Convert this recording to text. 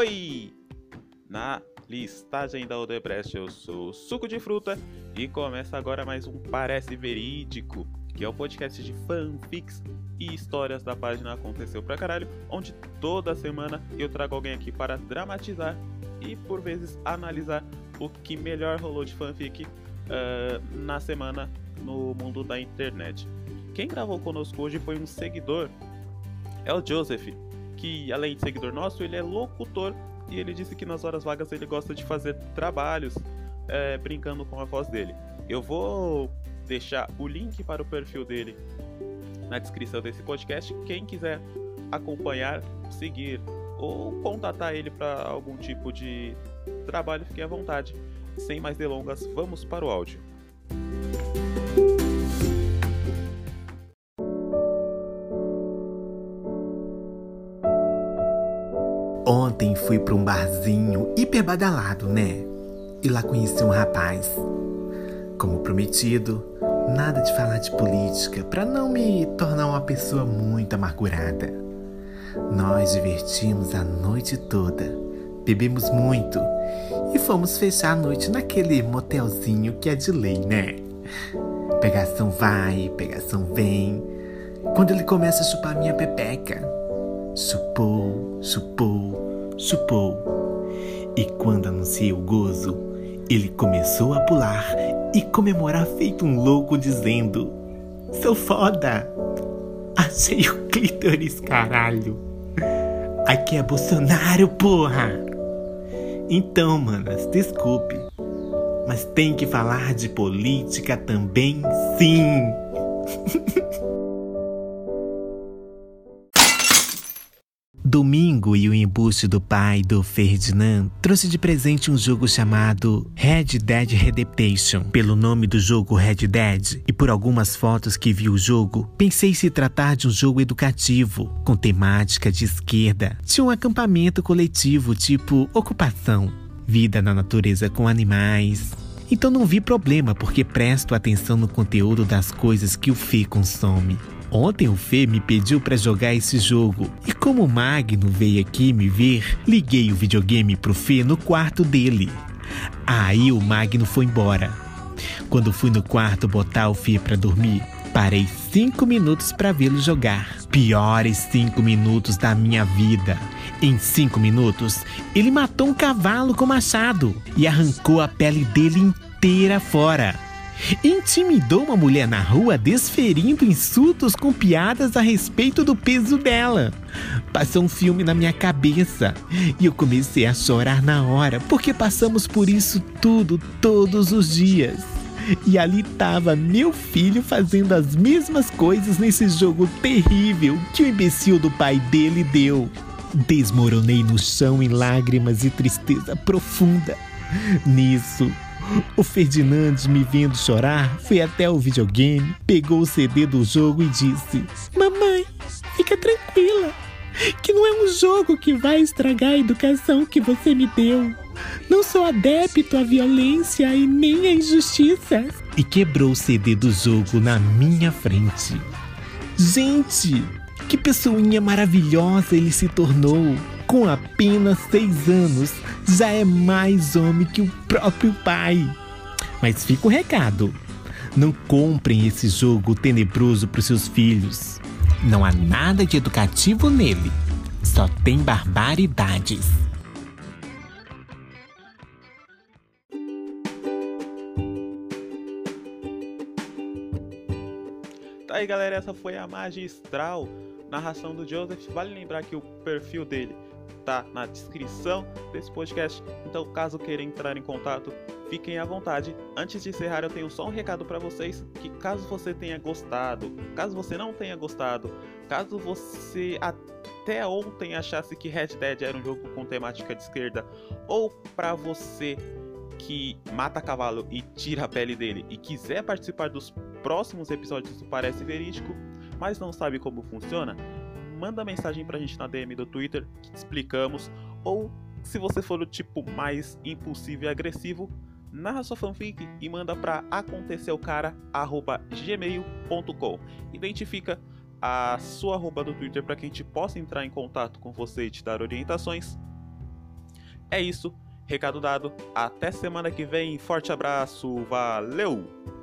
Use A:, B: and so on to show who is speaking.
A: Oi! Na listagem da Odebrecht eu sou Suco de Fruta e começa agora mais um Parece Verídico, que é o podcast de fanfics e histórias da página Aconteceu Pra Caralho, onde toda semana eu trago alguém aqui para dramatizar e por vezes analisar o que melhor rolou de fanfic uh, na semana no mundo da internet. Quem gravou conosco hoje foi um seguidor, é o Joseph, que além de seguidor nosso, ele é locutor e ele disse que nas horas vagas ele gosta de fazer trabalhos é, brincando com a voz dele. Eu vou deixar o link para o perfil dele na descrição desse podcast. Quem quiser acompanhar, seguir ou contatar ele para algum tipo de trabalho, fique à vontade. Sem mais delongas, vamos para o áudio.
B: Ontem fui para um barzinho hiper badalado, né? E lá conheci um rapaz. Como prometido, nada de falar de política para não me tornar uma pessoa muito amargurada. Nós divertimos a noite toda, bebemos muito e fomos fechar a noite naquele motelzinho que é de lei, né? Pegação vai, pegação vem. Quando ele começa a chupar minha pepeca, chupou, chupou chupou. E quando anunciei o gozo, ele começou a pular e comemorar feito um louco, dizendo: Sou foda! Achei o clítoris, caralho! Aqui é Bolsonaro, porra! Então, manas, desculpe, mas tem que falar de política também, sim! Domingo e o embuste do pai do Ferdinand trouxe de presente um jogo chamado Red Dead Redemption. Pelo nome do jogo Red Dead e por algumas fotos que vi o jogo, pensei se tratar de um jogo educativo, com temática de esquerda. Tinha um acampamento coletivo tipo ocupação, vida na natureza com animais, então não vi problema porque presto atenção no conteúdo das coisas que o Fê consome. Ontem o Fê me pediu para jogar esse jogo e como o Magno veio aqui me ver, liguei o videogame pro Fê no quarto dele. Aí o Magno foi embora. Quando fui no quarto botar o Fê para dormir, parei cinco minutos para vê-lo jogar. Piores cinco minutos da minha vida. Em cinco minutos, ele matou um cavalo com machado e arrancou a pele dele inteira fora. Intimidou uma mulher na rua desferindo insultos com piadas a respeito do peso dela. Passou um filme na minha cabeça e eu comecei a chorar na hora, porque passamos por isso tudo todos os dias. E ali estava meu filho fazendo as mesmas coisas nesse jogo terrível que o imbecil do pai dele deu. Desmoronei no chão em lágrimas e tristeza profunda. Nisso, o Ferdinand, me vendo chorar, foi até o videogame, pegou o CD do jogo e disse: Mamãe, fica tranquila, que não é um jogo que vai estragar a educação que você me deu. Não sou adepto à violência e nem à injustiça. E quebrou o CD do jogo na minha frente. Gente, que pessoinha maravilhosa ele se tornou. Com apenas seis anos, já é mais homem que o próprio pai. Mas fica o recado: não comprem esse jogo tenebroso para os seus filhos. Não há nada de educativo nele, só tem barbaridades.
A: Tá aí, galera, essa foi a magistral narração do Joseph. Vale lembrar que o perfil dele tá na descrição desse podcast. Então, caso queiram entrar em contato, fiquem à vontade. Antes de encerrar, eu tenho só um recado para vocês que caso você tenha gostado, caso você não tenha gostado, caso você até ontem achasse que Red Dead era um jogo com temática de esquerda, ou para você que mata cavalo e tira a pele dele e quiser participar dos próximos episódios do Parece Verídico, mas não sabe como funciona, manda mensagem pra gente na DM do Twitter que te explicamos. Ou se você for o tipo mais impulsivo e agressivo, narra sua fanfic e manda para aconteceucara@gmail.com. Identifica a sua arroba do Twitter para que a gente possa entrar em contato com você e te dar orientações. É isso, recado dado. Até semana que vem. Forte abraço, valeu!